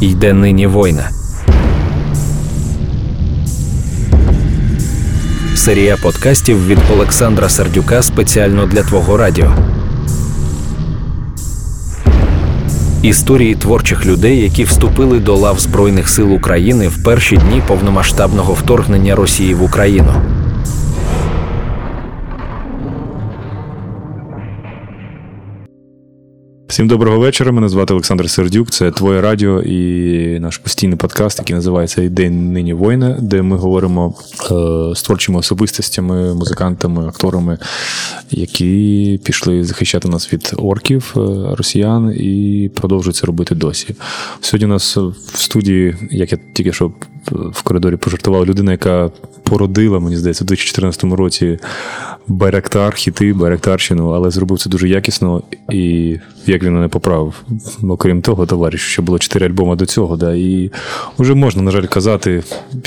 Йде нині война. Серія подкастів від Олександра Сердюка спеціально для Твого радіо. Історії творчих людей, які вступили до лав Збройних сил України в перші дні повномасштабного вторгнення Росії в Україну. Всім доброго вечора. Мене звати Олександр Сердюк. Це твоє радіо і наш постійний подкаст, який називається День нині воїна, де ми говоримо е, з творчими особистостями, музикантами, акторами, які пішли захищати нас від орків, е, росіян, і продовжують це робити досі. Сьогодні у нас в студії, як я тільки що в коридорі пожартував, людина, яка породила, мені здається, у 2014 році Байрактар, хіти, Байрактарщину, але зробив це дуже якісно і як він мене поправив. Окрім того, товариш, що було чотири альбоми до цього. Да, І вже можна, на жаль, казати,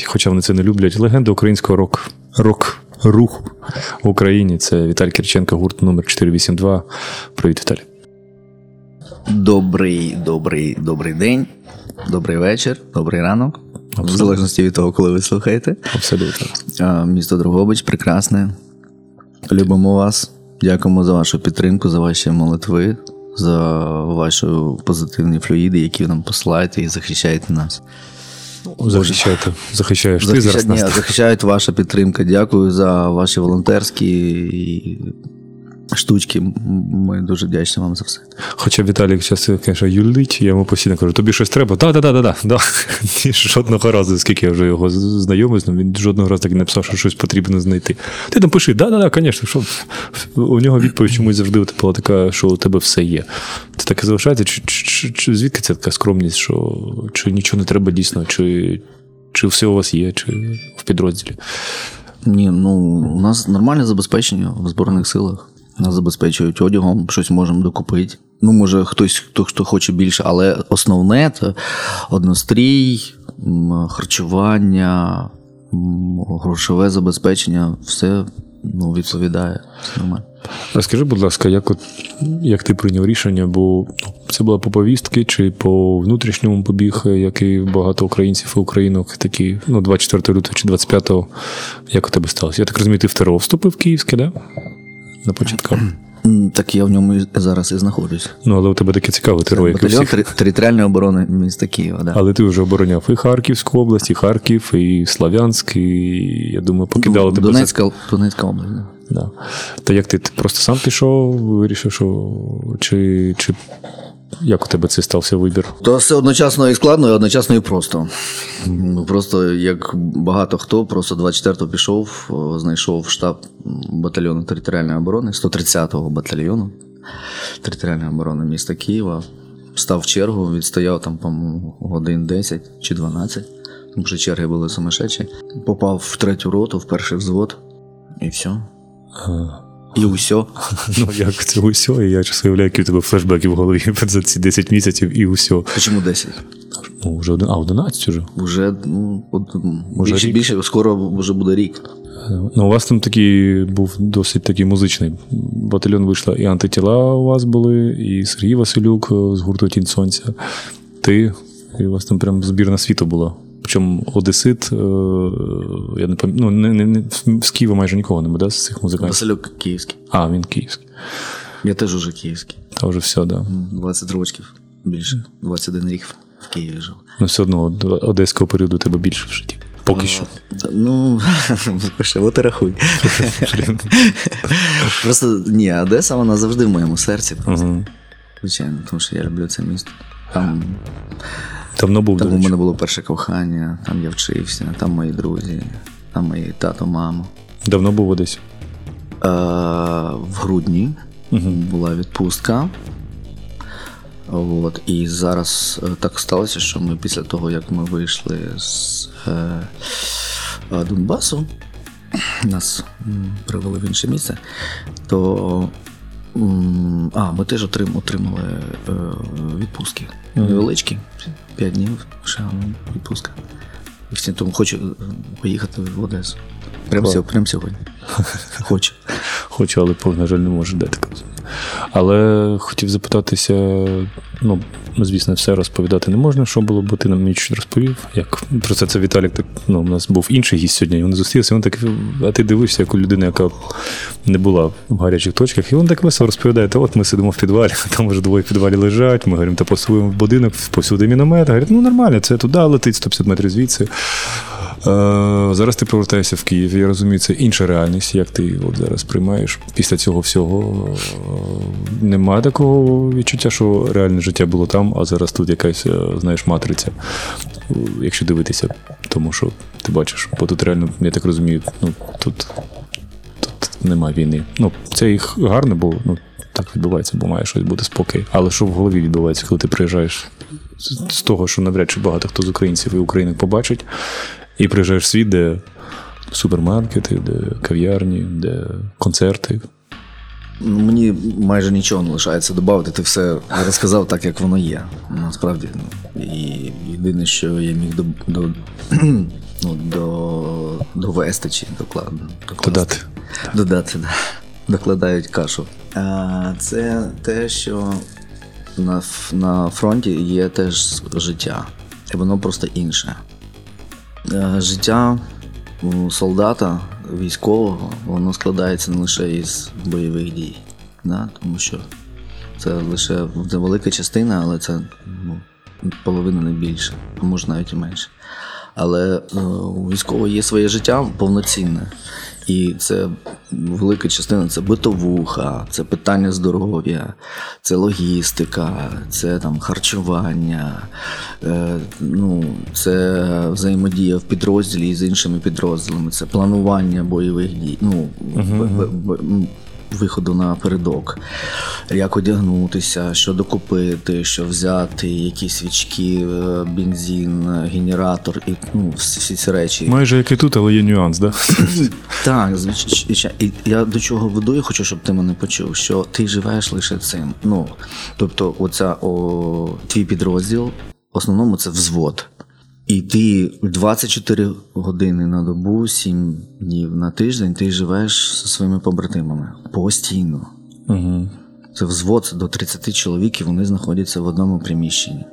хоча вони це не люблять, легенда українського рок рок руху в Україні. Це Віталій Кирченко, гурт номер 482. Привіт, Віталій. Добрий, добрий, добрий день, добрий вечір, добрий ранок. Абсолютно. В залежності від того, коли ви слухаєте. Абсолютно. Місто Дрогобич прекрасне. Любимо вас. Дякуємо за вашу підтримку, за ваші молитви, за ваші позитивні флюїди, які ви нам посилаєте і захищаєте нас. Захищаєте, захищаєш Захища... ти зараз. Ні, захищають ваша підтримка. Дякую за ваші волонтерські штучки. Ми дуже вдячні вам за все. Хоча Віталій часто каже, юлить, я йому постійно кажу, тобі щось треба? Так, так, так, так. Жодного разу, скільки я вже його знайомий, він жодного разу так і написав, що щось потрібно знайти. Ти там пиши, да, да, да, звісно, що у нього відповідь чомусь завжди була така, що у тебе все є. Це таке залишається? Чи, чи, чи звідки це така скромність, що чи нічого не треба дійсно, чи, чи все у вас є, чи в підрозділі? Ні, ну у нас нормальне забезпечення в Збройних силах. Нас забезпечують одягом, щось можемо докупити. Ну, може, хтось хто, хто хоче більше, але основне це однострій, харчування, грошове забезпечення, все ну, відповідає. Все нормально. Розкажи, будь ласка, як от, як ти прийняв рішення? Бо ну, це було по повістки чи по внутрішньому побіг, як і багато українців і українок, такі, ну, 24 лютого чи 25-го, як у тебе сталося? Я так розумію, ти в ТРО вступив в Київське, да? На початку. Так я в ньому зараз і знаходжусь. Ну, але у тебе таке цікаве ТРО, як Батальйон всіх. територіальної оборони міста Києва. Да. Але ти вже обороняв і Харківську область, і Харків, і Славянськ, і я думаю, покидали тебе. Донецька, Донецька область. Да. Да. Та як ти, ти просто сам пішов, вирішив, що чи чи як у тебе це стався вибір? То все одночасно і складно, і одночасно і просто. Ну, просто як багато хто, просто 24-го пішов, знайшов штаб батальйону територіальної оборони, 130-го батальйону територіальної оборони міста Києва. Став в чергу, відстояв там, по-моєму, годин 10 чи 12, тому що черги були сумасшедші. Попав в третю роту, в перший взвод, і все. І усьо. Ну, як це усьо, і я час уявляю, які у тебе флешбеки в голові за ці 10 місяців і усьо. Чому 10? Ну, вже один, а 11 вже? Вже, ну, от, більше, більше, скоро вже буде рік. Ну, у вас там такий був досить такий музичний батальйон вийшла. І антитіла у вас були, і Сергій Василюк з гурту Тінь Сонця. Ти, і у вас там прям збірна світу була. Причому Одесит, е, я не пам'ятаю, ну, не, не, не, з Києва майже нікого не буде з цих музикантів. Василюк київський. А, він київський. Я теж уже київський. Та вже все, так. Да. 20 років більше, 21 рік в Києві жив. Ну, все одно одеського періоду тебе більше в житті. Поки що. Ну, от і рахуй. Просто ні, Одеса, вона завжди в моєму серці. Звичайно, тому що я люблю це місто. Там Давно був Там у мене було перше кохання, там я вчився, там мої друзі, там мої тато, мама. Давно був Одесі? Е, В грудні угу. була відпустка. От, І зараз е, так сталося, що ми після того, як ми вийшли з е, Донбасу, нас привели в інше місце, то а, ми теж отримали е, відпустки. Невеличкі, 5 днів, ще відпустка. Хоче е, поїхати в Одесу. Прямо сьогодні. Прямо сьогодні. Хочу. Хочу, але, на жаль, не можу дати. Але хотів запитатися, ну, звісно, все розповідати не можна, що було, бо ти нам ніч розповів. Як про це це Віталік, так ну, у нас був інший гість сьогодні, і вони зустрілися, він так, а ти дивишся, як у людини, яка не була в гарячих точках, і він так весело розповідає, та от ми сидимо в підвалі, там вже двоє в підвалі лежать, ми говоримо, та посуємо в будинок, посюди міномет. Говорять, ну нормально, це туди летить, 150 метрів звідси. Е, зараз ти повертаєшся в Київ. Я розумію, це інша реальність, як ти от зараз приймаєш після цього всього. Е, немає такого відчуття, що реальне життя було там, а зараз тут якась, е, знаєш, матриця. Якщо дивитися, тому що ти бачиш, бо тут реально, я так розумію, ну тут тут немає війни. Ну, це їх гарно, бо ну, так відбувається, бо має щось бути спокій. Але що в голові відбувається, коли ти приїжджаєш з того, що навряд чи багато хто з українців і українок побачить, і приїжджаєш в світ, де супермаркети, де кав'ярні, де концерти. Ну, мені майже нічого не лишається додати. Ти все розказав так, як воно є. Насправді. І єдине, що я міг до, до, ну, до, довести чи докладно. Додати. Додати, да. Докладають кашу. А, Це те, що на, на фронті є теж життя. І воно просто інше. Е, життя солдата, військового, воно складається не лише із бойових дій, да? тому що це лише це велика частина, але це ну, половина не більше, а може навіть і менше. Але е, у військового є своє життя повноцінне. І це велика частина це битовуха, це питання здоров'я, це логістика, це там харчування, е, ну, це взаємодія в підрозділі з іншими підрозділами, це планування бойових дій. Ну, uh-huh виходу на передок, як одягнутися, що докупити, що взяти, які свічки, е, бензин, генератор і ну, всі ці речі. Майже як і тут, але є нюанс, да? так? І я до чого веду, я хочу, щоб ти мене почув, що ти живеш лише цим. Ну, Тобто, оця о, твій підрозділ, в основному це взвод. І ти 24 години на добу, 7 днів на тиждень ти живеш зі своїми побратимами постійно. Угу. Це взвод до 30 чоловік, і вони знаходяться в одному приміщенні.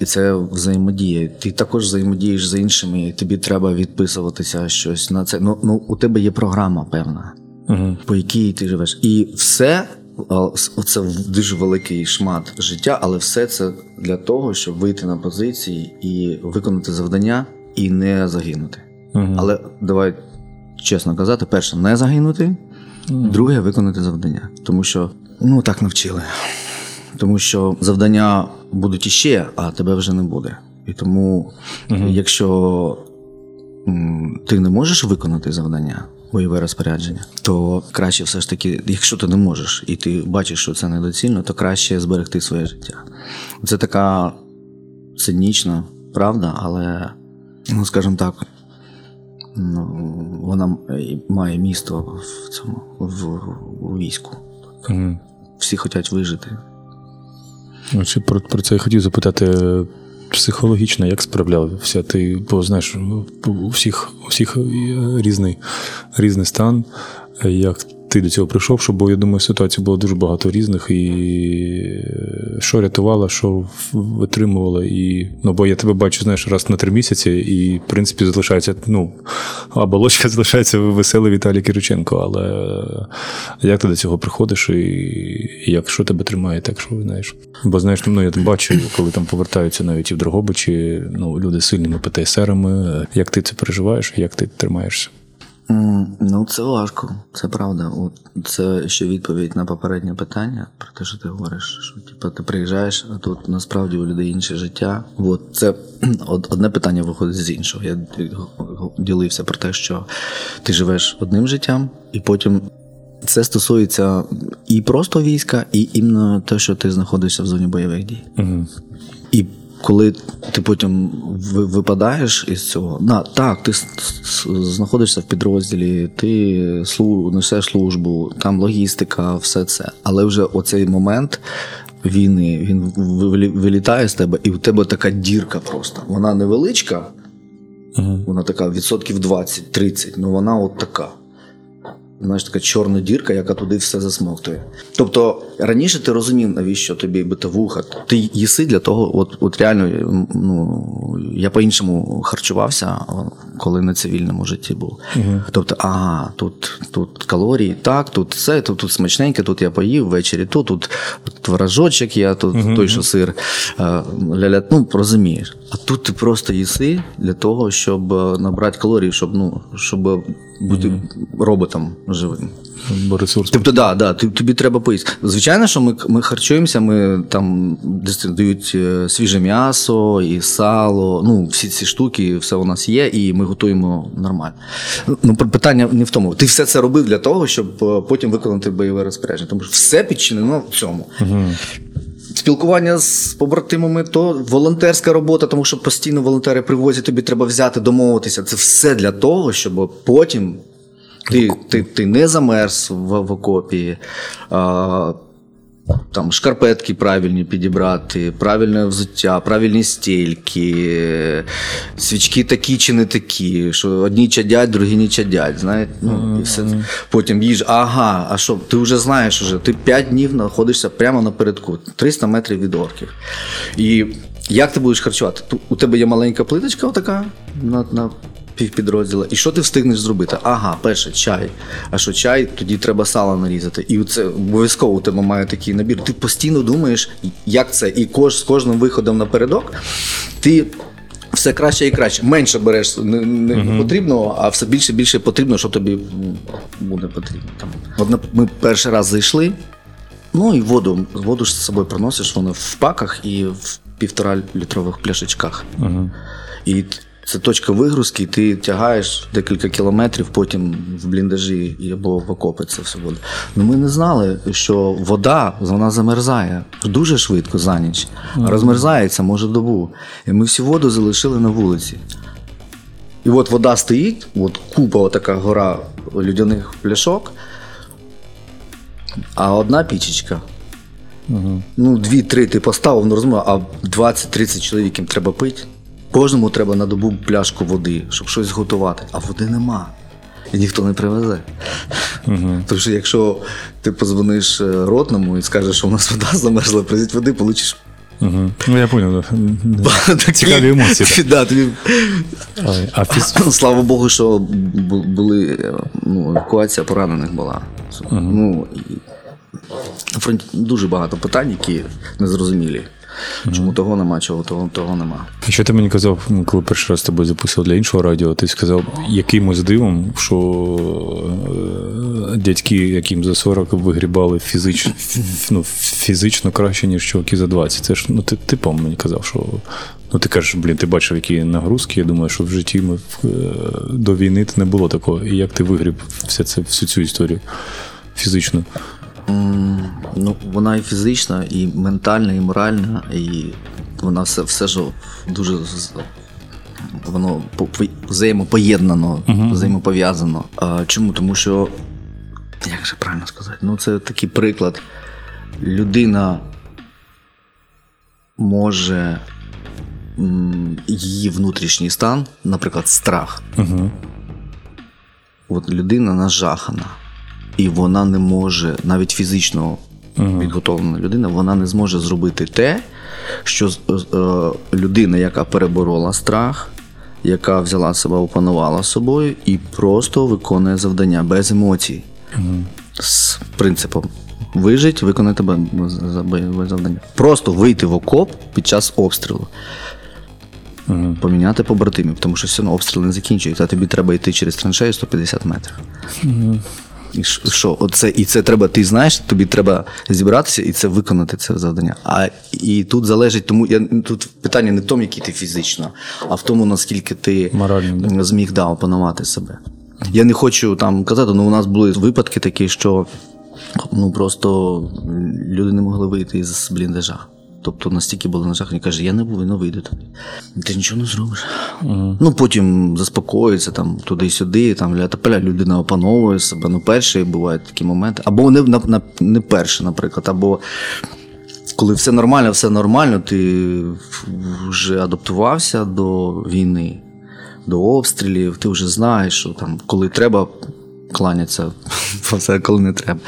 І це взаємодія. Ти також взаємодієш з іншими, і тобі треба відписуватися щось на це. Ну, ну у тебе є програма певна, угу. по якій ти живеш. І все це дуже великий шмат життя, але все це для того, щоб вийти на позиції і виконати завдання і не загинути. Угу. Але давай чесно казати, перше, не загинути, угу. друге виконати завдання. Тому що ну так навчили. Тому що завдання будуть іще, а тебе вже не буде. І тому, угу. якщо ти не можеш виконати завдання, бойове розпорядження, то краще все ж таки, якщо ти не можеш і ти бачиш, що це недоцільно, то краще зберегти своє життя. Це така цинічна правда, але, ну скажімо так, ну, вона має місто в цьому в, у війську. Mm. Всі хочуть вижити. Чи про, про це я хотів запитати психологічно, як справлявся? Ти, бо знаєш, у всіх у всіх різний різний стан. Як ти до цього прийшов, що, бо я думаю, ситуацій було дуже багато різних, і що рятувало, що витримувало. І, ну, Бо я тебе бачу, знаєш, раз на три місяці, і, в принципі, залишається, ну, оболочка залишається веселий Віталій Кириченко. Але як ти до цього приходиш, і, як що тебе тримає, так що знаєш? Бо знаєш, ну я бачу, коли там повертаються навіть і в Дрогобичі, ну, люди з сильними ПТСРами. Як ти це переживаєш, як ти тримаєшся? Ну, це важко, це правда. Це ще відповідь на попереднє питання про те, що ти говориш, що типу, ти приїжджаєш, а тут насправді у людей інше життя. От це одне питання виходить з іншого. Я ділився про те, що ти живеш одним життям, і потім це стосується і просто війська, і іменно те, що ти знаходишся в зоні бойових дій. Угу. І коли ти потім випадаєш із цього, на так, ти знаходишся в підрозділі, ти несеш службу, там логістика, все це. Але вже оцей момент війни він вилітає з тебе, і у тебе така дірка просто. Вона невеличка, вона така відсотків 20-30, але вона от така. Знаєш, така чорна дірка, яка туди все засмоктує. Тобто раніше ти розумів, навіщо тобі битовуха. Ти їси для того, от от реально ну, я по-іншому харчувався, коли на цивільному житті був. Угу. Тобто, ага, тут тут калорії, так, тут це, тут тут смачненьке, тут я поїв, ввечері тут, тут творожочок є, тут угу. той, що сир. Ля-ля, ну, розумієш. А тут ти просто їси для того, щоб набрати калорії, щоб ну, щоб бути mm-hmm. роботом живим. Ресурс. Тобто, да, да, тобі треба поїсти. Звичайно, що ми ми харчуємося, ми там десь дають е, свіже м'ясо і сало. Ну, всі ці штуки, все у нас є, і ми готуємо нормально. Ну, Питання не в тому. Ти все це робив для того, щоб е, потім виконати бойове розпорядження. Тому що все підчинено в цьому. Mm-hmm. Спілкування з побратимами, то волонтерська робота, тому що постійно волонтери привозять, тобі треба взяти, домовитися. Це все для того, щоб потім ти ти, ти не замерз в, в окопі, а, там шкарпетки правильні підібрати, правильне взуття, правильні стільки, свічки такі чи не такі, що одні чадять, другі не чадять. знаєте, ну, і все. Потім їж, ага, а що, ти вже знаєш, вже, ти 5 днів знаходишся прямо напередку, 300 метрів від орків. І як ти будеш харчувати? У тебе є маленька плиточка, отака на, на півпідрозділа. І що ти встигнеш зробити? Ага, перше, чай. А що чай, тоді треба сало нарізати. І це обов'язково у тебе має такий набір. Ти постійно думаєш, як це, і кож, з кожним виходом напередок ти. Все краще і краще. Менше береш не, не uh-huh. потрібного, а все більше і більше потрібно, що тобі буде потрібно. Там. От ми перший раз зайшли, ну і воду воду ж з собою приносиш, воно в паках і в півтора літрових пляшечках. Uh-huh. І це точка вигрузки, і ти тягаєш декілька кілометрів, потім в бліндажі або в окопи це все буде. Ну ми не знали, що вода вона замерзає дуже швидко за ніч, а розмерзається, може добу. І ми всю воду залишили на вулиці. І от вода стоїть, от купа така гора людяних пляшок, а одна пічечка. Угу. Ну, дві-три ти поставив, ну розумію, а 20-30 чоловік їм треба пити. Кожному треба на добу пляшку води, щоб щось готувати, а води нема. І ніхто не привезе. Угу. Тому що якщо ти позвониш е, ротному і скажеш, що у нас вода замерзла, привезіть води, получиш. Угу. Ну, я понял, да. Цікаві емоції. Да, тобі... а фіз... Слава Богу, що були ну, евакуація поранених була. Угу. Ну, і... Дуже багато питань, які незрозумілі. Чому того нема, чого того того нема. Що ти мені казав, ну, коли перший раз тебе записував для іншого радіо, ти сказав якимось дивом, що е, дядьки, яким за 40 вигрібали фізично ну, фізично краще, ніж чуваки за 20. Це ж ну ти ти по мені казав, що ну ти кажеш, блін, ти бачив, які нагрузки. Я думаю, що в житті ми е, до війни не було такого. І як ти вигріб все це, всю цю історію фізично? Ну, Вона і фізична, і ментальна, і моральна, і вона все все ж дуже воно взаємопоєднано, uh-huh. взаємопов'язано. А, Чому? Тому що, як же правильно сказати, ну це такий приклад. Людина може її внутрішній стан, наприклад, страх. Uh-huh. От людина нажахана і вона не може, навіть фізично підготовлена людина, вона не зможе зробити те, що е, людина, яка переборола страх, яка взяла себе, опанувала собою і просто виконує завдання без емоцій. З принципом. Вижить, виконати бойове завдання. Просто вийти в окоп під час обстрілу. uh Поміняти побратимів, тому що все одно обстріл не закінчується, а тобі треба йти через траншею 150 метрів. uh і що оце, і це треба, ти знаєш, тобі треба зібратися і це виконати це завдання. А і тут залежить, тому я тут питання не в тому, який ти фізично, а в тому, наскільки ти Морально, зміг да, опанувати себе. Я не хочу там казати, але ну, у нас були випадки такі, що ну просто люди не могли вийти із бліндажа. Тобто настільки були нажахані, каже, я не повинен вийти туди. Ти нічого не зробиш. Uh-huh. Ну потім заспокоїться там туди-сюди, там ля людина опановує себе. Ну, перші бувають такі моменти. Або не на, на, не перше, наприклад, або коли все нормально, все нормально, ти вже адаптувався до війни, до обстрілів, ти вже знаєш, що там, коли треба кланяться коли не треба.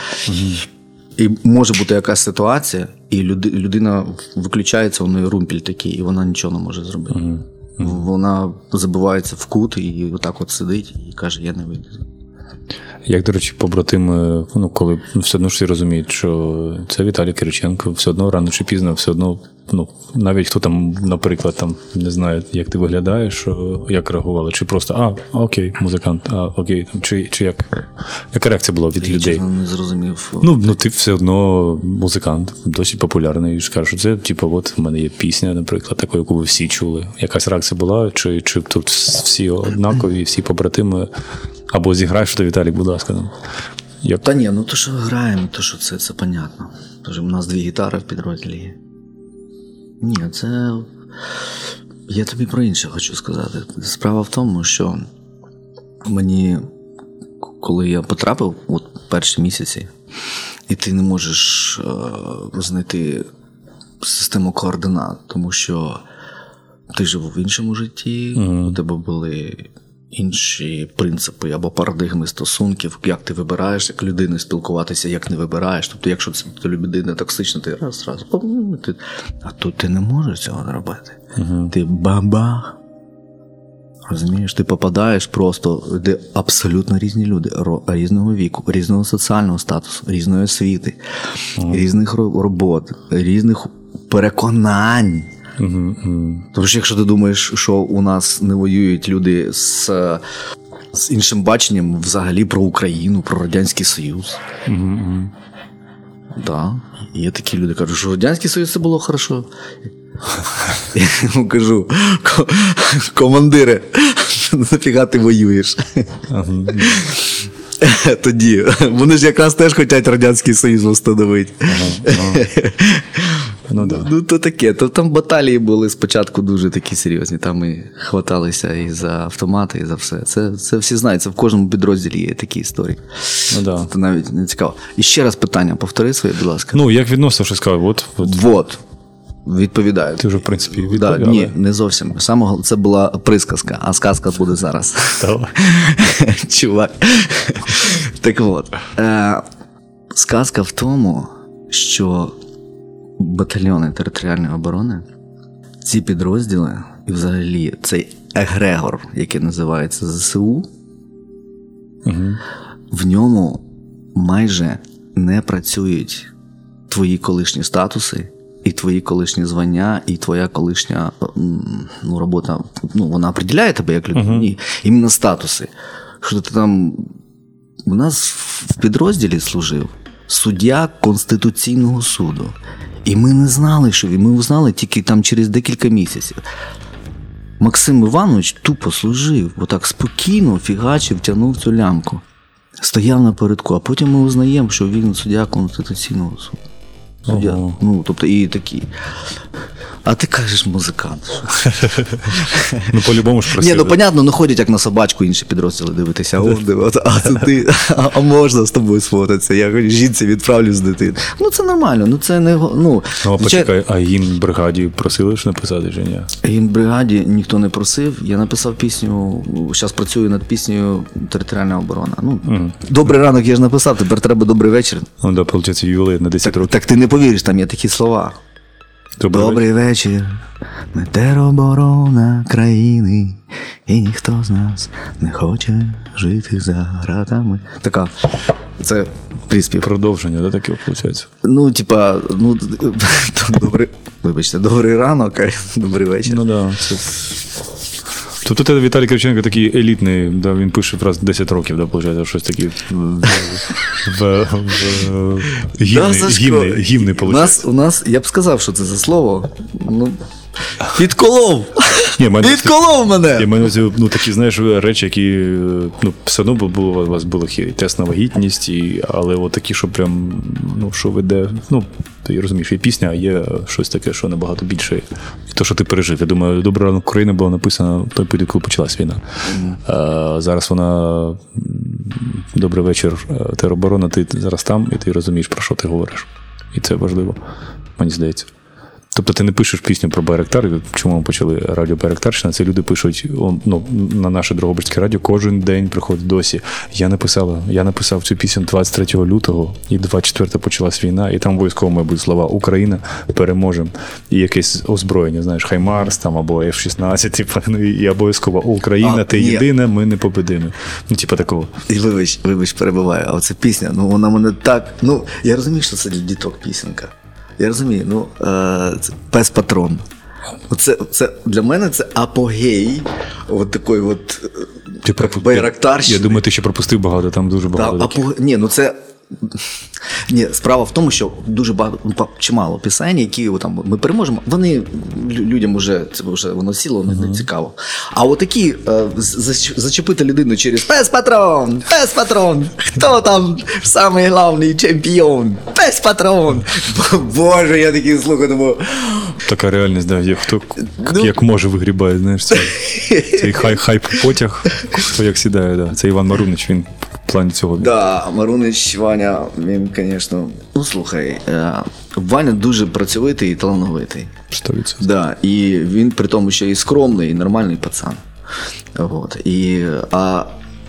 І може бути якась ситуація, і людина виключається, у неї румпіль такий, і вона нічого не може зробити. Вона забивається в кут і отак от сидить і каже: Я не вийду. Як, до речі, побратими, ну, коли все одно ж всі розуміють, що це Віталій Кириченко, все одно рано чи пізно, все одно, ну, навіть хто там, наприклад, там не знає, як ти виглядаєш, як реагували, чи просто а, окей, музикант, а окей, там, чи чи як яка реакція була від Я людей? не зрозумів. Ну, ну ти все одно музикант, досить популярний. І скажеш, це, типу, от в мене є пісня, наприклад, таку, яку ви всі чули. Якась реакція була, чи чи тут всі однакові, всі побратими або зіграєш, що Віталій, будь ласка. Ну. Як... Та ні, ну то, що граємо, то що це це понятно. Тож у нас дві гітари в підрозділі є. Ні, це. Я тобі про інше хочу сказати. Справа в тому, що мені, коли я потрапив от перші місяці, і ти не можеш е, знайти систему координат, тому що ти жив в іншому житті, mm-hmm. у тебе були інші принципи або парадигми стосунків, як ти вибираєш, як людини спілкуватися, як не вибираєш. Тобто, якщо це людина токсична, ти раз, раз, ти... а тут ти не можеш цього зробити. uh Ти бабах. Розумієш, ти попадаєш просто, де абсолютно різні люди, різного віку, різного соціального статусу, різної освіти, uh різних робот, різних переконань. Тому що якщо ти думаєш, що у нас не воюють люди з з іншим баченням взагалі про Україну, про Радянський Союз. Угу, Да. Є такі люди кажуть, що Радянський Союз це було хорошо. Я кажу, командире, нафіга ти воюєш? Тоді. Вони ж якраз теж хочуть Радянський Союз встановити. Ну, да. ну то таке. То там баталії були спочатку дуже такі серйозні. Там ми хваталися і за автомати, і за все. Це це всі знають, це в кожному підрозділі є такі історії. Ну, да. Це навіть не цікаво. І ще раз питання, повтори своє, будь ласка. Ну, як відносно, що сказав? От, от. Вот. Відповідаю. Ти вже, в принципі, відповідав. Да, ні, не зовсім. Саме це була присказка, а сказка буде зараз. Чувак. Так от. Е, сказка в тому, що батальйони територіальної оборони, ці підрозділи, і взагалі цей егрегор, який називається ЗСУ, угу. в ньому майже не працюють твої колишні статуси. І твої колишні звання, і твоя колишня ну, робота ну, вона определяє тебе як людину. Uh-huh. Ні, іменно статуси. Що ти там у нас в підрозділі служив суддя Конституційного суду. І ми не знали, що він. Ми узнали тільки там через декілька місяців. Максим Іванович тупо служив, отак спокійно фігачив, тягнув цю лямку. Стояв напередку, а потім ми узнаємо, що він суддя Конституційного суду. Суддя. Ого. Ну, тобто, і такі. А ти кажеш музикант. Ну, по-любому ж просили. Ні, ну понятно, ну ходять як на собачку інші підрозділи дивитися. А це ти, а можна з тобою сфотатися? Я жінці відправлю з дитини. Ну це нормально, ну це не. Ну, ну а почекай, а їм бригаді просили ж написати чи ні? Їм бригаді ніхто не просив. Я написав пісню, зараз працюю над піснею Територіальна оборона. Ну. Добрий ранок я ж написав, тепер треба добрий вечір. Ну, да, виходить, ювілей на 10 так, років. Так ти не повіриш, там є такі слова. Добрий, Добрий вечір, ми тероборона країни, і ніхто з нас не хоче жити за гратами. Така. Це приспів. Продовження, да, таке виходить? Ну, типа, ну, добрий, вибачте, добрий ранок, добрий вечір. Ну да, це Тобто тебе Віталій Кривченко такий елітний, да, він пише раз 10 років, да, виходить, щось таке в, в, в, гімни, гімни, гімни, у нас, у нас, я б сказав, що це за слово. Ну, Підколов! Ні, мене, Підколов мене! Я мене ну, такі, знаєш, речі, які ну, все одно було, у вас були тест на вагітність, і, але от такі, що прям, ну, що веде, ну, ти розумієш, є пісня, а є щось таке, що набагато більше. І то, що ти пережив. Я думаю, добра ранок України була написана в той період, коли почалась війна. А, Зараз вона добрий вечір, тероборона, ти зараз там, і ти розумієш, про що ти говориш. І це важливо, мені здається. Тобто ти не пишеш пісню про Байрактар, чому ми почали радіо Байрактарщина, це люди пишуть ну, на наше Дрогобицьке радіо кожен день приходить досі. Я написала, я написав цю пісню 23 лютого, і 24 почалась війна, і там обов'язково має бути слова Україна, переможемо. І якесь озброєння, знаєш, Хаймарс там або F-16, типу, ну і обов'язково Україна, а, ти ні. єдина, ми не победимо. Ну, типу такого. І вибач, вибач, перебуваю, а оця пісня, ну вона мене так. Ну, я розумію, що це для діток пісенька. Я розумію, ну е, пес патрон. Оце, це Для мене це апогей. От такої от ти Я думаю, ти ще пропустив багато, там дуже багато. Да, апог... Ні, ну це ні, справа в тому, що дуже багато ну, чимало пісень, які там ми переможемо. Вони людям вже це вже воно сіло, не, не цікаво. А от такі е, зачепити людину через пес патрон, пес патрон, хто там самий головний чемпіон? Пес патрон. Боже, я такий слухаю, думаю. Така реальність, да, як хто ну, як може вигрібає, знаєш, цей, цей хай хайп потяг, хто як сідає, да. Це Іван Марунич, він плані цього. Да, Марунич Ваня, він, звісно, ну слухай, е, Ваня дуже працьовитий і талановитий. 100%. Да, І він при тому, що і скромний, і нормальний пацан. От. І, а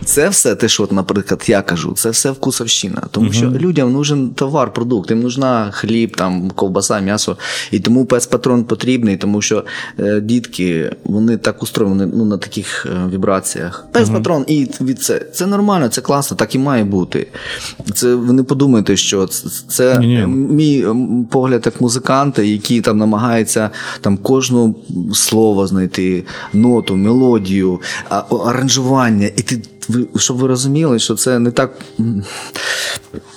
це все, те, що, от, наприклад, я кажу, це все вкусовщина. Тому uh-huh. що людям нужен товар, продукт, їм нужна хліб, там, ковбаса, м'ясо. І тому пес-патрон потрібний, тому що е, дітки вони так устроєні ну, на таких е, вібраціях. Пес-патрон, uh-huh. і від це це нормально, це класно, так і має бути. Це Ви не подумайте, що це, це мій погляд як музиканта, який там намагається там кожну слово знайти, ноту, мелодію, аранжування. і ти ви щоб ви розуміли, що це не так.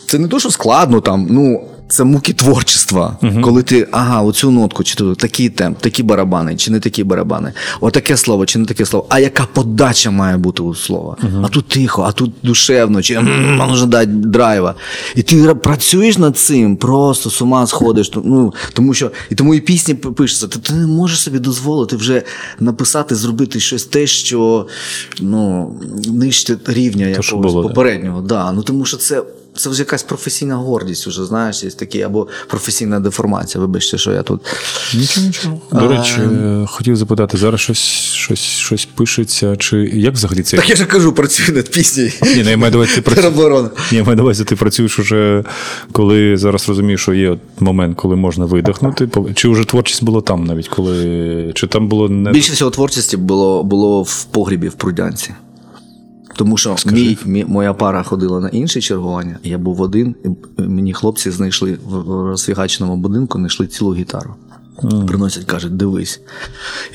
Це не то, що складно там. ну, це муки творчества, uh коли ти ага, оцю нотку, чи то такий темп, такі барабани, чи не такі барабани, отаке слово, чи не таке слово. А яка подача має бути у слова? uh А тут тихо, а тут душевно, чи можна дати драйва. І ти працюєш над цим, просто з ума сходиш. Ну, Тому що і тому і пісні пишеться. Ти, ти не можеш собі дозволити вже написати, зробити щось те, що ну, нижче рівня якогось попереднього. Да. Ну, Тому що це це вже якась професійна гордість, уже, знаєш, є такі, або професійна деформація. Вибачте, що я тут. Нічого, нічого. До речі, а... хотів запитати, зараз щось щось, щось пишеться, чи як взагалі це? Так я ж кажу, працюю над піснею. Ні, ну, я маю давай, ти працюєш. Ні, маю давай, ти працюєш уже, коли зараз розумієш, що є момент, коли можна видихнути. Чи вже творчість було там навіть, коли. Чи там було не. Більше всього творчості було було в погрібі в Прудянці. Тому що мій, мій, моя пара ходила на інше чергування, я був один, і мені хлопці знайшли в розфігаченому будинку, знайшли цілу гітару. Mm. Приносять, кажуть, дивись.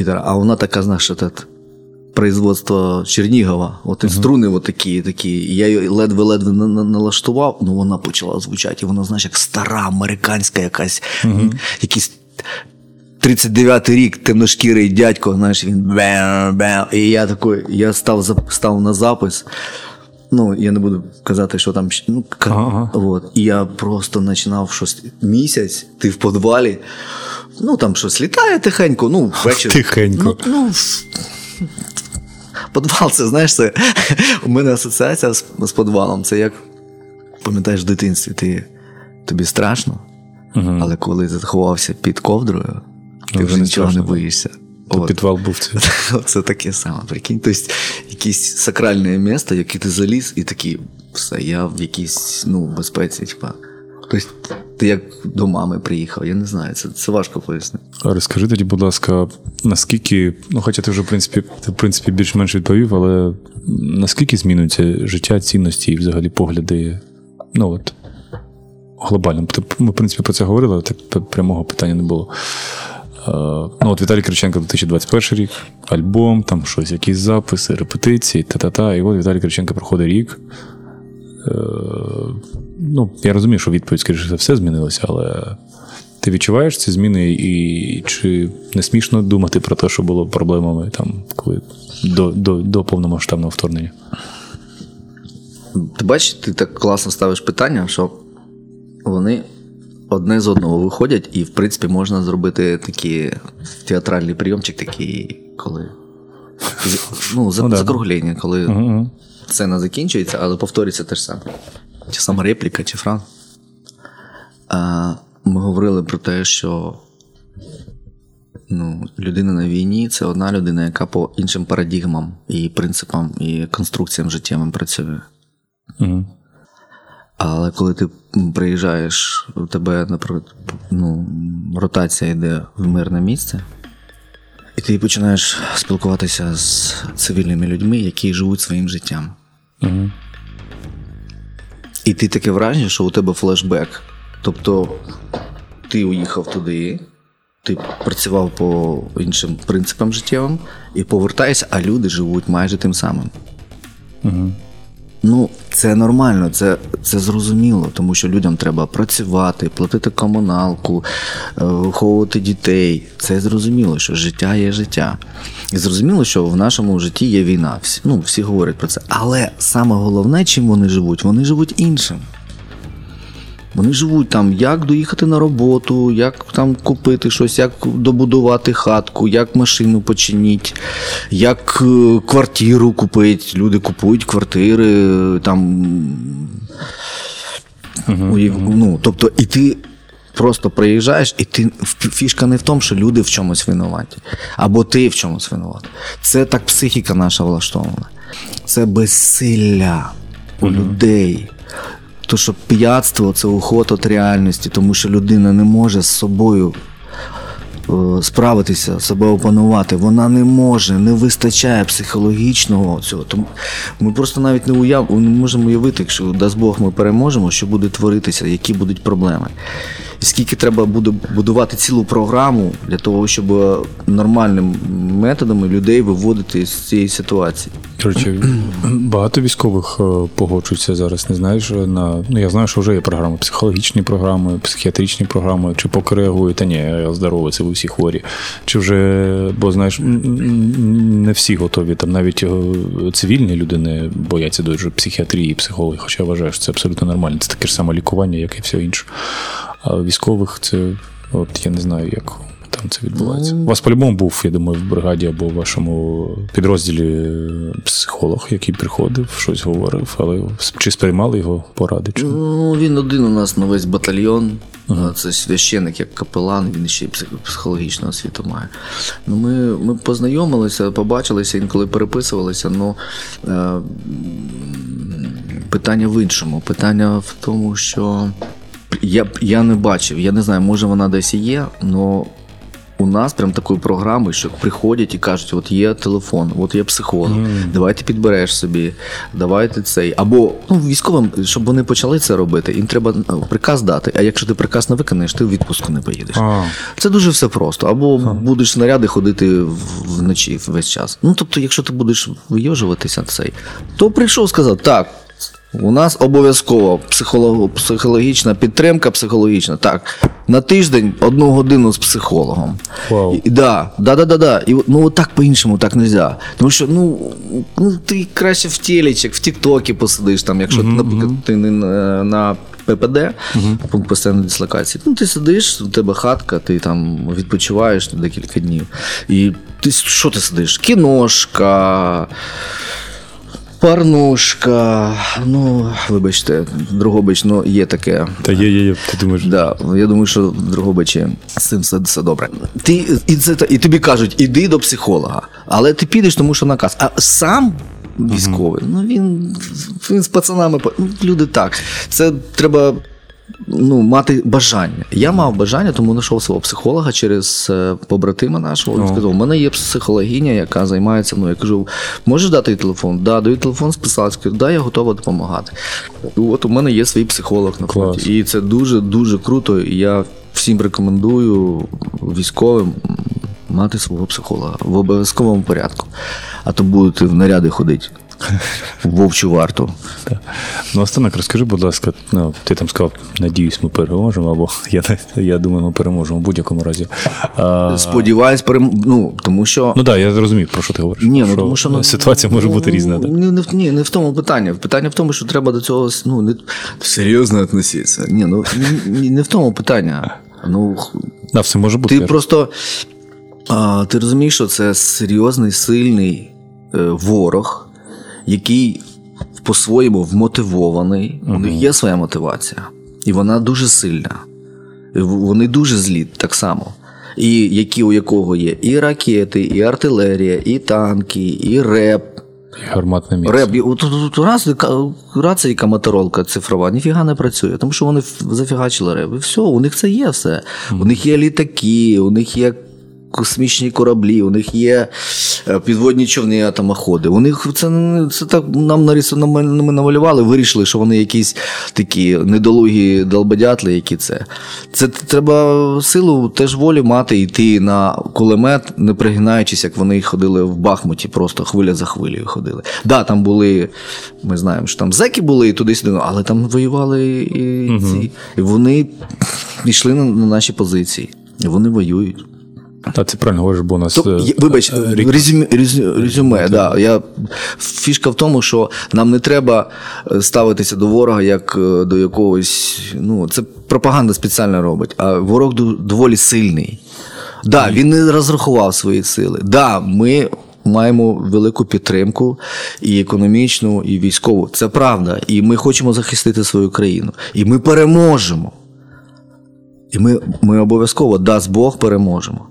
Гітара. А вона така, знаєш, этот, производство Чернігова, от і струни от такі, такі. І я її ледве-ледве налаштував, ну вона почала звучати. І вона, знаєш, як стара американська якась, mm-hmm. якісь 39-й рік темношкірий дядько, знаєш, він бем, бем. І я такий, я став став на запис. Ну, я не буду казати, що там. ну, ага. от. І я просто починав щось місяць, ти в подвалі. Ну, там щось літає тихенько, ну, ввечері. Тихенько. Ну, ну, Подвал, це знаєш, це у мене асоціація з, з подвалом. Це як пам'ятаєш в дитинстві, ти, тобі страшно, угу. але коли заховався під ковдрою, ти вже нічого не боїшся. То От. підвал був це. Це таке саме. Прикинь. Тобто, якесь сакральне місто, яке ти заліз, і такий, все, я в якійсь ну, безпеці. Типа. Тобто, ти як до мами приїхав, я не знаю, це це важко пояснити. А розкажи тоді, будь ласка, наскільки, ну хоча ти вже в принципі ти, в принципі більш-менш відповів, але наскільки змінюється життя, цінності і взагалі погляди? Ну от глобально. Ми, в принципі, про це говорили, але так прямого питання не було. Е, ну, от Віталій Криченко 2021 рік, альбом, там щось, якісь записи, репетиції, та-та-та. І от Віталій Криченко проходить рік. Е, ну, Я розумію, що відповідь, скоріше все, змінилася, але ти відчуваєш ці зміни, і чи не смішно думати про те, що було проблемами там, коли до, до, до повномасштабного вторгнення? Ти бачиш, ти так класно ставиш питання, що вони одне з одного виходять, і, в принципі, можна зробити такий театральний прийомчик, такий, коли. Ну, ну закруглення, коли uh-huh. сцена закінчується, але повторюється те ж саме. Чи сама репліка, чи фран. А, Ми говорили про те, що Ну, людина на війні це одна людина, яка по іншим парадігмам і принципам і конструкціям життєвим працює. Угу. Але коли ти приїжджаєш, у тебе, наприклад, ну, ротація йде в мирне місце, і ти починаєш спілкуватися з цивільними людьми, які живуть своїм життям. Угу. І ти таке враження, що у тебе флешбек. Тобто ти уїхав туди, ти працював по іншим принципам життєвим і повертаєшся, а люди живуть майже тим самим. Угу. Ну, це нормально, це це зрозуміло, тому що людям треба працювати, платити комуналку, е, виховувати дітей. Це зрозуміло, що життя є життя. І зрозуміло, що в нашому житті є війна. Всі, ну, всі говорять про це. Але саме головне, чим вони живуть, вони живуть іншим. Вони живуть там, як доїхати на роботу, як там купити щось, як добудувати хатку, як машину починити, як е, квартиру купити. Люди купують квартири там. Uh-huh, ну, Тобто, і ти просто приїжджаєш, і ти фішка не в тому, що люди в чомусь винуваті, або ти в чомусь винуватий. Це так психіка наша влаштована. Це безсилля у людей. То, що п'ятство це уход від реальності, тому що людина не може з собою е, справитися, себе опанувати. Вона не може, не вистачає психологічного цього. Тому ми просто навіть не уяв... не можемо уявити, якщо дасть Бог ми переможемо, що буде творитися, які будуть проблеми. Скільки треба буде будувати цілу програму для того, щоб нормальними методами людей виводити з цієї ситуації. Коротше, багато військових погоджуються зараз. Не знаєш на ну я знаю, що вже є програми, психологічні програми, психіатричні програми, чи поки реагують, та ні, я здоровий, це ви всі хворі. Чи вже, бо знаєш, не всі готові. Там навіть цивільні люди не бояться дуже психіатрії, психологи, хоча я вважаю, що це абсолютно нормально. Це таке ж саме лікування, як і все інше. А військових це, от я не знаю, як там це відбувається. У вас по-любому був, я думаю, в бригаді або в вашому підрозділі психолог, який приходив, щось говорив, але чи сприймали його поради? Чи? Ну, він один у нас на весь батальйон. Uh-huh. Це священник, як капелан, він ще й психологічну освіту має. Ну, Ми ми познайомилися, побачилися, інколи переписувалися, але е, питання в іншому. Питання в тому, що я я не бачив, я не знаю, може вона десь і є, але у нас прям такої програми, що приходять і кажуть, от є телефон, от є психолог, mm. давайте підбереш собі, давайте цей. Або ну, військовим, щоб вони почали це робити, їм треба приказ дати. А якщо ти приказ не виконаєш, ти в відпустку не поїдеш. Ah. Це дуже все просто. Або ah. будеш снаряди ходити вночі весь час. Ну тобто, якщо ти будеш вийожуватися цей, то прийшов сказав, так. У нас обов'язково психолог, психологічна підтримка, психологічна. Так, на тиждень одну годину з психологом. Wow. І, да, да, да, да, да. І, ну так по-іншому так не можна. Тому що ну, ну ти краще в телечек, в Тіктокі посидиш, там, якщо mm-hmm. наприклад, ти не на, на ППД, uh-huh. пункт постійної дислокації. Ну, ти сидиш, у тебе хатка, ти там відпочиваєш декілька днів. І ти що ти сидиш? Кіношка. Парнушка, ну, вибачте, Другобич, ну є таке. Та є, є, є. Ти думаєш? Да, Я думаю, що в Другобичі з цим все, все добре. Ти, І це, і тобі кажуть, іди до психолога. Але ти підеш, тому що наказ. А сам військовий, mm-hmm. ну він він з пацанами. Ну, люди так. Це треба ну, мати бажання. Я мав бажання, тому знайшов свого психолога через е, побратима нашого. Він сказав: у мене є психологиня, яка займається мною. Я кажу, можеш дати їй телефон? Да, даю телефон, списав, скажу, да, я готова допомагати. От у мене є свій психолог на фронті. І це дуже дуже круто. І я всім рекомендую військовим. Мати свого психолога в обов'язковому порядку, а то будете в наряди ходити вовчу варту. Ну, останок, розкажи, будь ласка, ну, ти там сказав, надіюсь, ми переможемо, або я я думаю, ми переможемо в будь-якому разі. А... Сподіваюсь, перем... ну, тому що. Ну так, я зрозумів, про що ти говориш. Ні, ну, тому що, ну, Ситуація може бути різна. Да? Ні, ні, не в тому питання. Питання в тому, що треба до цього ну, не... серйозно відноситися. Ні, ну не, не в тому питання. Ну, да, все може бути. Ти просто а, ти розумієш, що це серйозний, сильний е, ворог який по-своєму вмотивований, uh-huh. у них є своя мотивація, і вона дуже сильна. Вони дуже злі так само. і які у якого є і ракети, і артилерія, і танки, і реп. Гарматне місце. Реп, от раз, рація, яка моторолка цифрова, ніфіга не працює, тому що вони зафігачили реп. І все, у них це є все. У них є літаки, у них є космічні кораблі, у них є е, підводні човни, атомоходи. У них це це так нам нарисували, ми намалювали, вирішили, що вони якісь такі недолугі долбодятли, які це. Це треба силу теж волі мати, йти на кулемет, не пригинаючись, як вони ходили в Бахмуті, просто хвиля за хвилею ходили. Да, там були, ми знаємо, що там зеки були і туди-сюди, але там воювали і угу. ці. І вони йшли на, на наші позиції. І вони воюють. Та це правильно говориш, бо у нас. То, е, вибач, е, рік... резюме, резюме да. Я, Фішка в тому, що нам не треба е, ставитися до ворога як до якогось. Ну, Це пропаганда спеціально робить, а ворог доволі сильний. Да, Він не розрахував свої сили. Да, ми. Маємо велику підтримку і економічну, і військову. Це правда. І ми хочемо захистити свою країну. І ми переможемо. І ми ми обов'язково, дасть Бог, переможемо.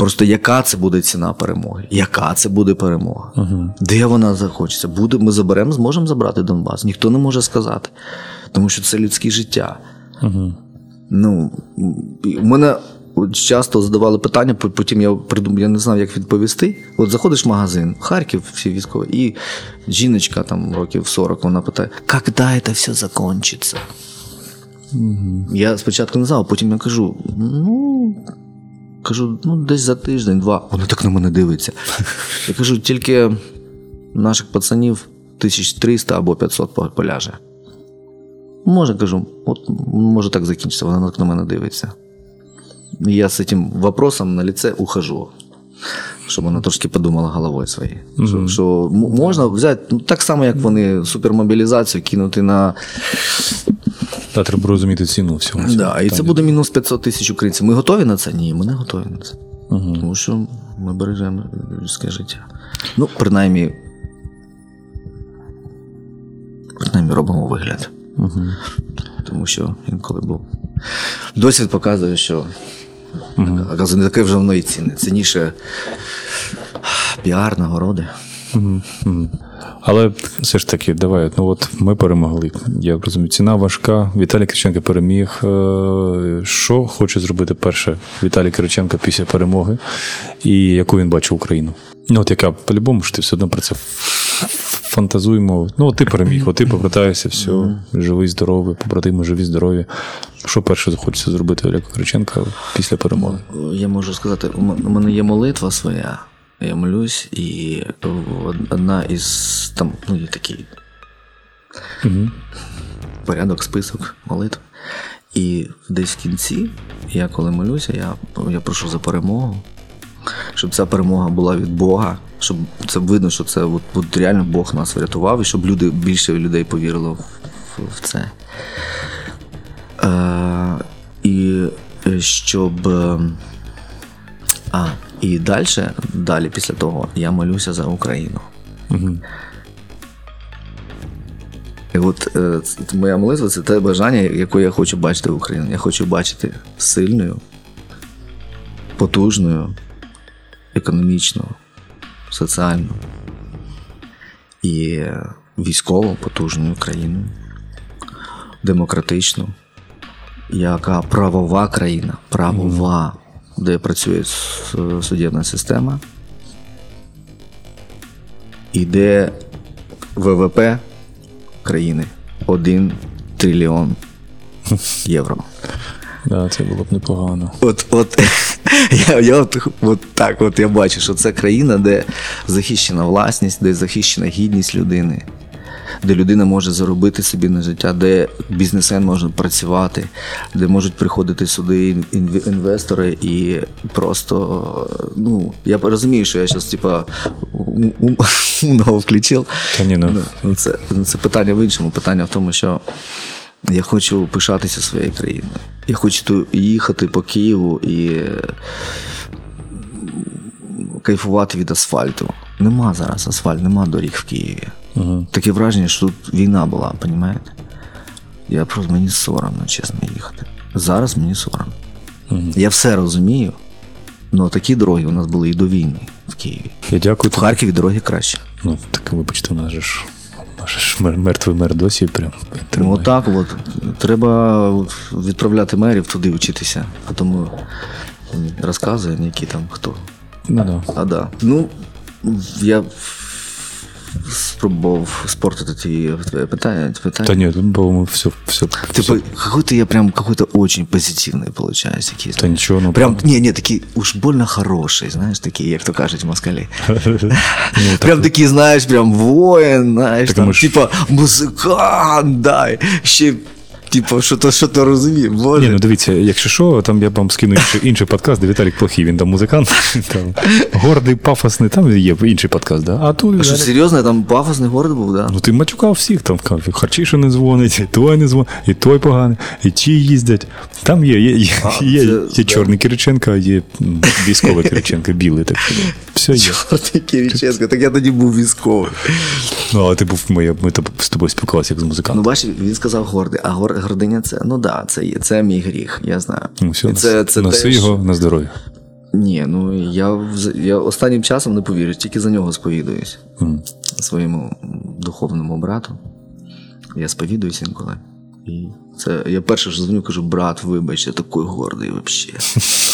Просто яка це буде ціна перемоги? Яка це буде перемога? uh Де вона захочеться? Буде, Ми заберемо, зможемо забрати Донбас. Ніхто не може сказати, тому що це людське життя. uh Ну, У мене часто задавали питання, потім я придумав, я не знав, як відповісти. От заходиш в магазин, Харків, всі військові, і жіночка там років 40, вона питає, коли це все закінчиться? uh Я спочатку не знав, потім я кажу: ну. Кажу, ну десь за тиждень-два. Вони так на мене дивиться. Я кажу, тільки наших пацанів 1300 або 500 поляже. Може, кажу, от може так закінчиться, вона так на мене дивиться. Я з цим вопросом на ліце ухожу. Щоб вона трошки подумала головою своєю. Mm-hmm. Що, що можна взяти ну, так само, як вони супермобілізацію кинути на та треба розуміти ціну всього. Да, І це буде мінус 500 тисяч українців. Ми готові на це? Ні, ми не готові на це. Угу. Тому що ми бережемо людське життя. Ну, принаймні, принаймні робимо вигляд. Угу. Тому що інколи був. Досвід показує, що угу. не таке вже воно і ціни. Цінніше піар, нагороди. Угу. Але все ж таки, давай, ну от ми перемогли. Я розумію, ціна важка. Віталій Кириченко переміг. Е, що хоче зробити перше Віталій Кириченко після перемоги, і яку він бачив Україну? Ну, от яка по-любому ж ти все одно про це фантазуємо. Ну, от ти переміг, от ти повертаєшся, все, живий, здоровий, побратими, живі, здорові. Що перше захочеться зробити Віталія Кириченка після перемоги? Я можу сказати, у мене є молитва своя. Я молюсь, і одна із там, ну, є такий угу. порядок, список молитв. І десь в кінці, я коли молюся, я я прошу за перемогу, щоб ця перемога була від Бога, щоб це видно, що це от, от реально Бог нас врятував, і щоб люди, більше людей повірило в, в це. Е, І щоб. А, і далі, далі після того, я молюся за Україну. Угу. І от е, моя молитва це те бажання, яке я хочу бачити в Україні. Я хочу бачити сильною, потужною, економічно, соціально і військово потужною країною, демократичну, яка правова країна, правова де працює судебна система, і де ВВП країни 1 трильйон євро. Да, це було б непогано. От от, я я от, от так от я бачу, що це країна, де захищена власність, де захищена гідність людини, де людина може заробити собі на життя, де бізнесмен може працювати, де можуть приходити сюди інвестори і просто, ну, я розумію, що я зараз, типа, умного включив. Та ні, ну. ну. Це, це питання в іншому. Питання в тому, що. Я хочу пишатися своєю країною. Я хочу їхати по Києву і кайфувати від асфальту. Нема зараз асфальту, нема доріг в Києві. Угу. Таке враження, що тут війна була, розумієте? Я просто мені соромно, чесно, їхати. Зараз мені соромно. Угу. Я все розумію, Ну, такі дороги у нас були і до війни в Києві. Я дякую В Харкові дороги краще. Ну, так вибачте, у нас же ж, мертвий мер досі прям Ну, отак от. Треба відправляти мерів туди вчитися. А тому розказуємо, які там хто. Ну, да. А да. Ну, я спробував спортити ті твоє питання. питання. Та ні, тут, по-моєму, все, все, Типа, все. какой-то я прям какой-то очень позитивный получаюсь. Такие, Та нічого, ну Прям, не, не, такие уж больно хороший, знаєш, такі, як то кажуть, москалі. Ну, прям такі, знаєш, прям воїн, знаєш, Так, там, ми ж- типа музикант, дай, ще, типа, що то, що то розумів, боже. Ні, ну дивіться, якщо що, там я вам скину інший, інший подкаст, де Віталік плохий, він там музикант, там гордий, пафосний, там є інший подкаст, да? А тут а що, серйозно, я там пафосний город був, да? Ну ти матюкав всіх, там кажуть, харчіше не дзвонить, і той не дзвонить, і той поганий, і ті їздять. Там є, є, є, А, є, це- є це- чорний Кириченко, є військовий Кириченко, білий. Так, що, все є. Чорний Кириченко, так я тоді був військовий. Ну, але ти був ми, ми з тобою спілкувалися як з музикантом. Ну, бачиш, він сказав гордий, а гор, гординя це, ну да, це, є, це мій гріх, я знаю. Ну, все, це, це носи теж- його на здоров'я. Ні, ну я, я останнім часом не повірю, тільки за нього сповідуюсь. М. Своєму духовному брату. Я сповідуюсь інколи. І це я перше ж дзвоню, кажу, брат, вибач, я такий гордий взагалі.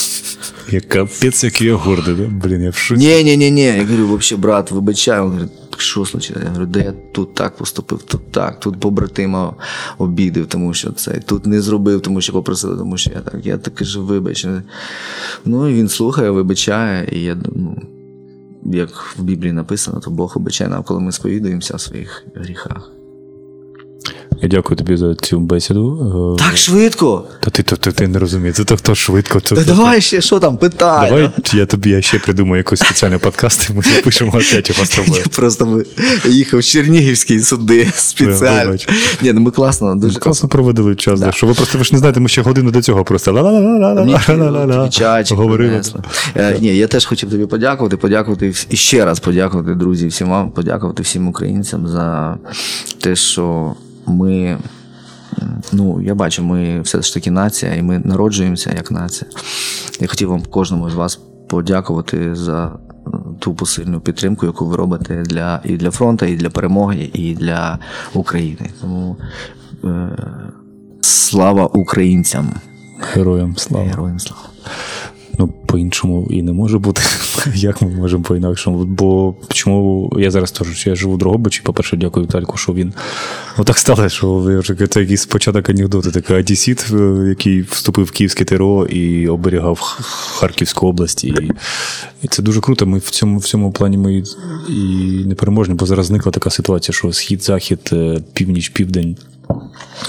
Я капець, як я гордий, да? Блін, я в шоці. Ні, ні, ні, ні. Я говорю, взагалі, брат, вибачай. Він говорить, що случилось? Я говорю, де я тут так поступив, тут так, тут побратима обідив, тому що це, тут не зробив, тому що попросили, тому що я так. Я таки ж вибач. Ну і він слухає, вибачає, і я ну, як в Біблії написано, то Бог вибачає нам, коли ми сповідуємося в своїх гріхах. Я дякую тобі за цю бесіду. Е, Так швидко! Та ти, ти, ти, ти не розумієш, це то хто швидко. Це, Та це- давай ще що там, питай. Давай я тобі я ще придумаю якийсь спеціальний подкаст, і ми запишемо опять його з тобою. Я просто ми їхав в Чернігівський суди спеціально. вибач. Ні, ну ми класно, дуже Класно проводили час, да. що ви просто ви ж не знаєте, ми ще годину до цього просто говорили. Е, ні, я теж хотів тобі подякувати, подякувати і ще раз подякувати, друзі, всім вам, подякувати всім українцям за те, що ми. Ну, я бачу, ми все ж таки нація, і ми народжуємося як нація. Я хотів вам кожному з вас подякувати за ту посильну підтримку, яку ви робите для, і для фронту, і для перемоги, і для України. Тому е, слава українцям! Героям слава. Героям слава! Ну, по-іншому і не може бути. Як ми можемо по-інакшому? Бо чому я зараз теж я живу в Дрогобичі. По-перше, дякую Вітальку, що він. Ну так стало, що це якийсь початок анекдоти. Такий одесіт, е, який вступив в Київське ТРО і оберігав Харківську область. І, і це дуже круто. Ми в цьому, в цьому плані ми і непереможні, бо зараз зникла така ситуація, що схід, захід, е, північ, південь.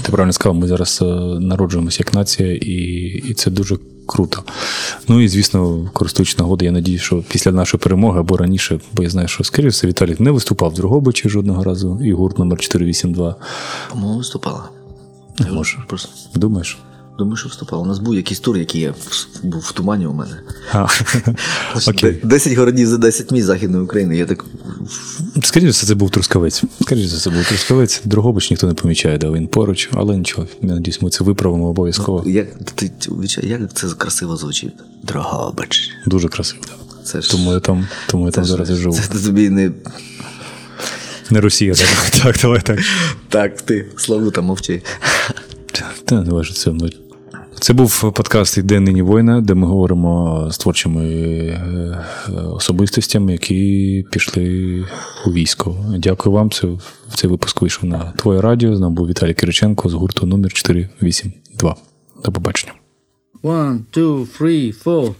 Ти правильно сказав, ми зараз е, народжуємося як нація, і, і це дуже круто. Ну і звісно, користуючись нагоди, я надію, що після нашої перемоги або раніше, бо я знаю, що скоріше все Віталій не виступав в Дрогобичі жодного разу, і гурт номер 482. По-моєму, виступала. Я Може. Просто Думаєш? Думаю, що виступала. У нас був якийсь тур, який я в- був в тумані у мене. А, Окей. 10 городів за 10 місць Західної України. Я так. Скоріше за це був Трускавець. Скоріше за це був Трускавець. Дрогобич ніхто не помічає, да він поруч, але нічого. Я надіюсь, ми це виправимо обов'язково. Як, ти, як це красиво звучить? Дрогобич. Дуже красиво. Це ж. Тому я там, тому я там це зараз і живу. Це тобі не. Не Росія, так, так, давай так. Так, ти, Славута, мовчи. Та не важливо, це. Це був подкаст «Іде нині війна, де ми говоримо з творчими е, особистостями, які пішли у військо. Дякую вам. Це, цей випуск вийшов на твоє радіо. З нами був Віталій Кириченко з гурту номер 482. До побачення. One, two, three, four.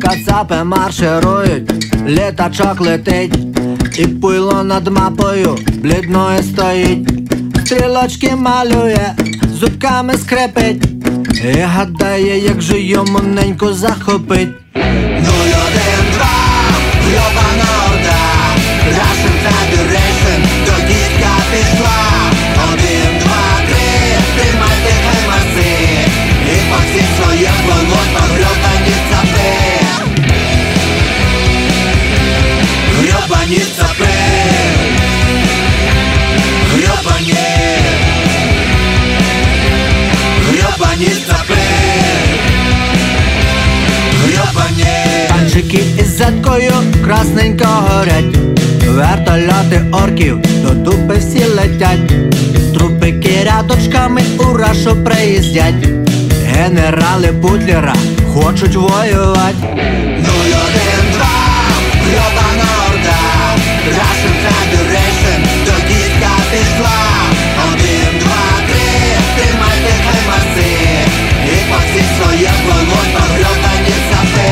Кацапи марширують, літачок летить, і пило над мапою блідною стоїть, стрілочки малює, зубками скрипить, і гадає, як же йому неньку захопить. Нуль один два, йобана орда, Russian Federation до дідька пішла. Один, два, три, тримайте хаймаси, і по всім своє болото грьобані цапи. Грьобані цапи. Грьобані. Грьобані цапи Грьобані Танчики із зеткою красненько горять. Вертольоти орків до дупи всі летять. Трупики рядочками у рашу приїздять. Генерали Бутлера хочуть воювати Нуль Russian Federation до дітка пішла Один, два, три, тримайте хаймаси І по всіх своє полотно грьобані цапи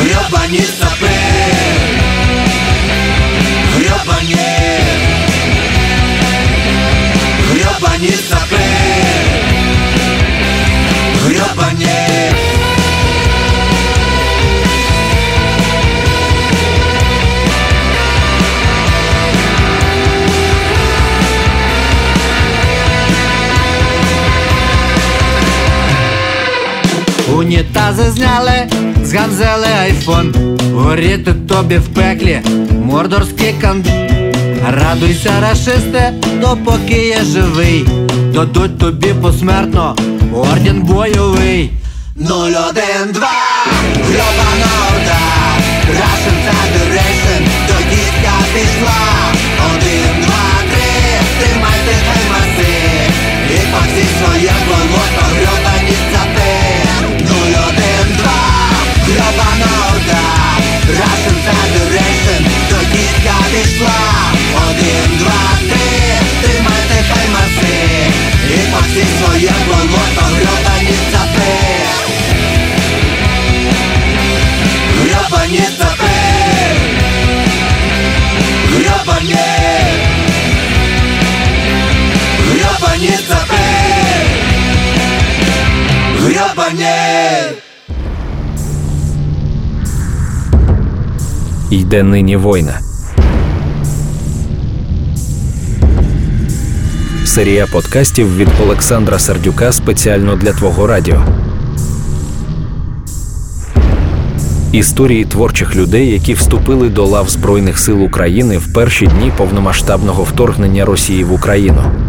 Грьобані цапи Грьобані Грьобані цапи Унітази зняли, зганзели айфон. Горіти тобі в пеклі, мордорський кан. Радуйся, рашисте, допоки я живий. Дадуть тобі посмертно орден бойовий. Нуль один два, грьобана орда. Russian Federation. До дітка пішла. Один, два, три, тримайте хаймаси І по всіх своє болото грьобані грьобана орда Russian Federation до дітка пішла Один, два, три, тримайте хаймаси І по всіх своє болото грьобані цапи Грьобані цапи Грьобані Грьобані цапи Грьобані Йде нині війна. Серія подкастів від Олександра Сердюка спеціально для Твого радіо. Історії творчих людей, які вступили до лав Збройних сил України в перші дні повномасштабного вторгнення Росії в Україну.